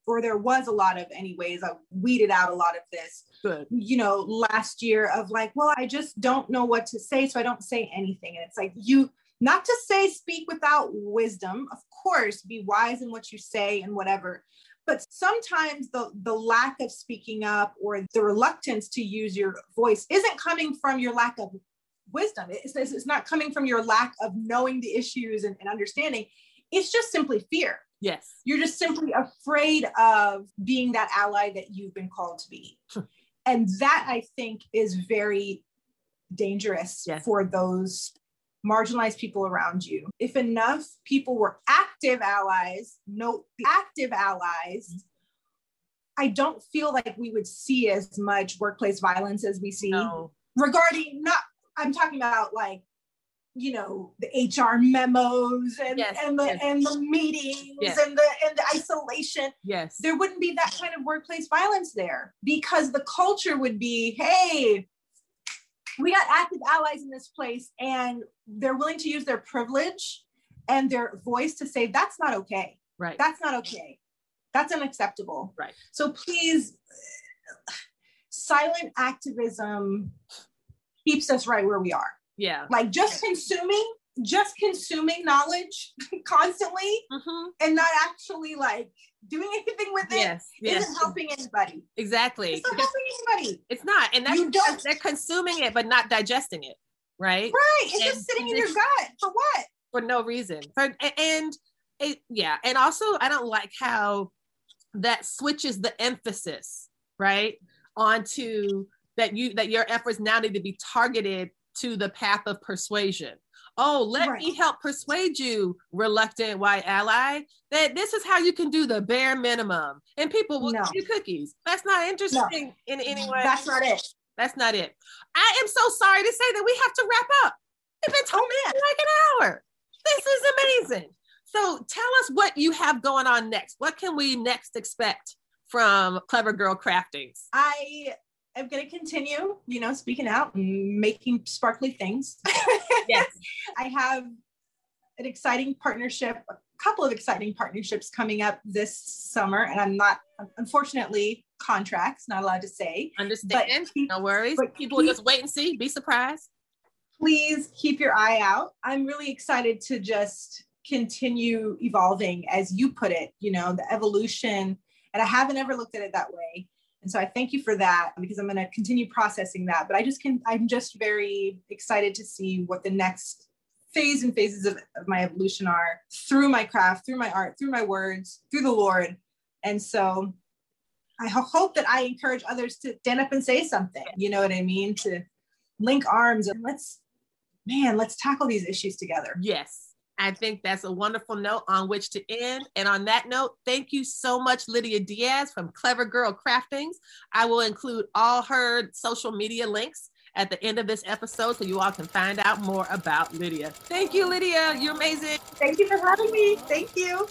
or there was a lot of anyways i weeded out a lot of this Good. you know last year of like well i just don't know what to say so i don't say anything. And it's like you not to say speak without wisdom of course be wise in what you say and whatever but sometimes the the lack of speaking up or the reluctance to use your voice isn't coming from your lack of wisdom. It's, it's not coming from your lack of knowing the issues and, and understanding. It's just simply fear Yes. You're just simply afraid of being that ally that you've been called to be. and that I think is very dangerous yes. for those marginalized people around you. If enough people were active allies, note the active allies, I don't feel like we would see as much workplace violence as we see no. regarding not I'm talking about like you know the HR memos and yes, and the yes. and the meetings yes. and the and the isolation. Yes. There wouldn't be that kind of workplace violence there because the culture would be, hey, we got active allies in this place and they're willing to use their privilege and their voice to say that's not okay. Right. That's not okay. That's unacceptable. Right. So please silent activism keeps us right where we are. Yeah. Like just consuming, just consuming knowledge [laughs] constantly mm-hmm. and not actually like doing anything with it yes, yes. isn't helping anybody. Exactly. It's not helping anybody. It's not. And that's, you don't, they're consuming it, but not digesting it. Right. Right. It's and, just sitting in your gut. For what? For no reason. For and it, yeah. And also I don't like how that switches the emphasis, right? Onto that you that your efforts now need to be targeted to the path of persuasion. Oh, let right. me help persuade you, reluctant white ally, that this is how you can do the bare minimum. And people will no. give you cookies. That's not interesting no. in any way. That's not it. That's not it. I am so sorry to say that we have to wrap up. We've been talking oh, like an hour. This is amazing. So tell us what you have going on next. What can we next expect from Clever Girl Craftings? I I'm going to continue, you know, speaking out and making sparkly things. yes. [laughs] I have an exciting partnership, a couple of exciting partnerships coming up this summer, and I'm not, unfortunately, contracts, not allowed to say. Understand. Keep, no worries. But People keep, just wait and see, be surprised. Please keep your eye out. I'm really excited to just continue evolving, as you put it, you know, the evolution And I haven't ever looked at it that way. And so I thank you for that because I'm going to continue processing that. But I just can, I'm just very excited to see what the next phase and phases of, of my evolution are through my craft, through my art, through my words, through the Lord. And so I hope that I encourage others to stand up and say something. You know what I mean? To link arms and let's, man, let's tackle these issues together. Yes. I think that's a wonderful note on which to end. And on that note, thank you so much, Lydia Diaz from Clever Girl Craftings. I will include all her social media links at the end of this episode so you all can find out more about Lydia. Thank you, Lydia. You're amazing. Thank you for having me. Thank you.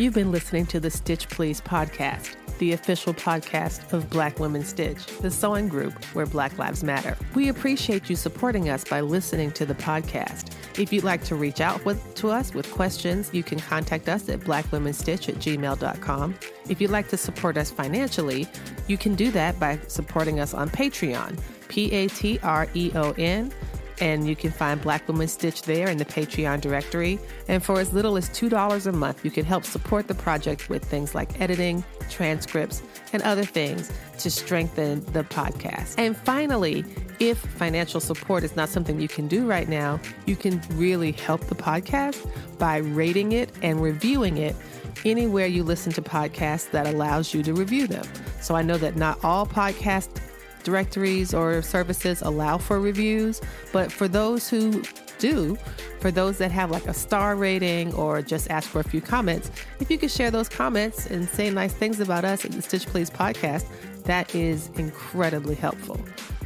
You've been listening to the Stitch Please podcast, the official podcast of Black Women Stitch, the sewing group where Black Lives Matter. We appreciate you supporting us by listening to the podcast. If you'd like to reach out with, to us with questions, you can contact us at blackwomenstitch at gmail.com. If you'd like to support us financially, you can do that by supporting us on Patreon, P A T R E O N and you can find Black Women Stitch there in the Patreon directory. And for as little as $2 a month, you can help support the project with things like editing, transcripts, and other things to strengthen the podcast. And finally, if financial support is not something you can do right now, you can really help the podcast by rating it and reviewing it anywhere you listen to podcasts that allows you to review them. So I know that not all podcasts directories or services allow for reviews, but for those who do, for those that have like a star rating or just ask for a few comments, if you could share those comments and say nice things about us at the Stitch Please podcast, that is incredibly helpful.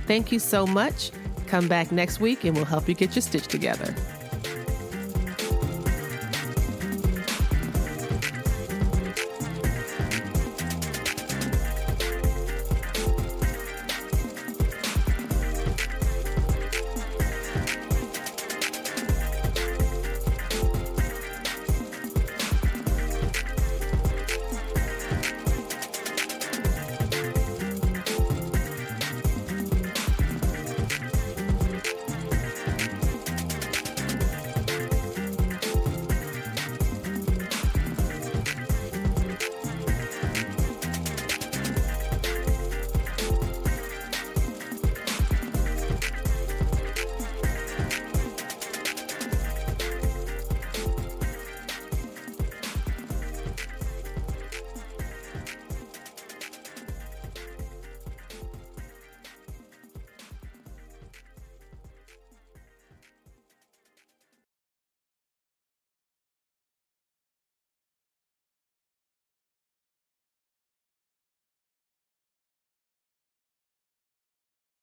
Thank you so much. Come back next week and we'll help you get your stitch together.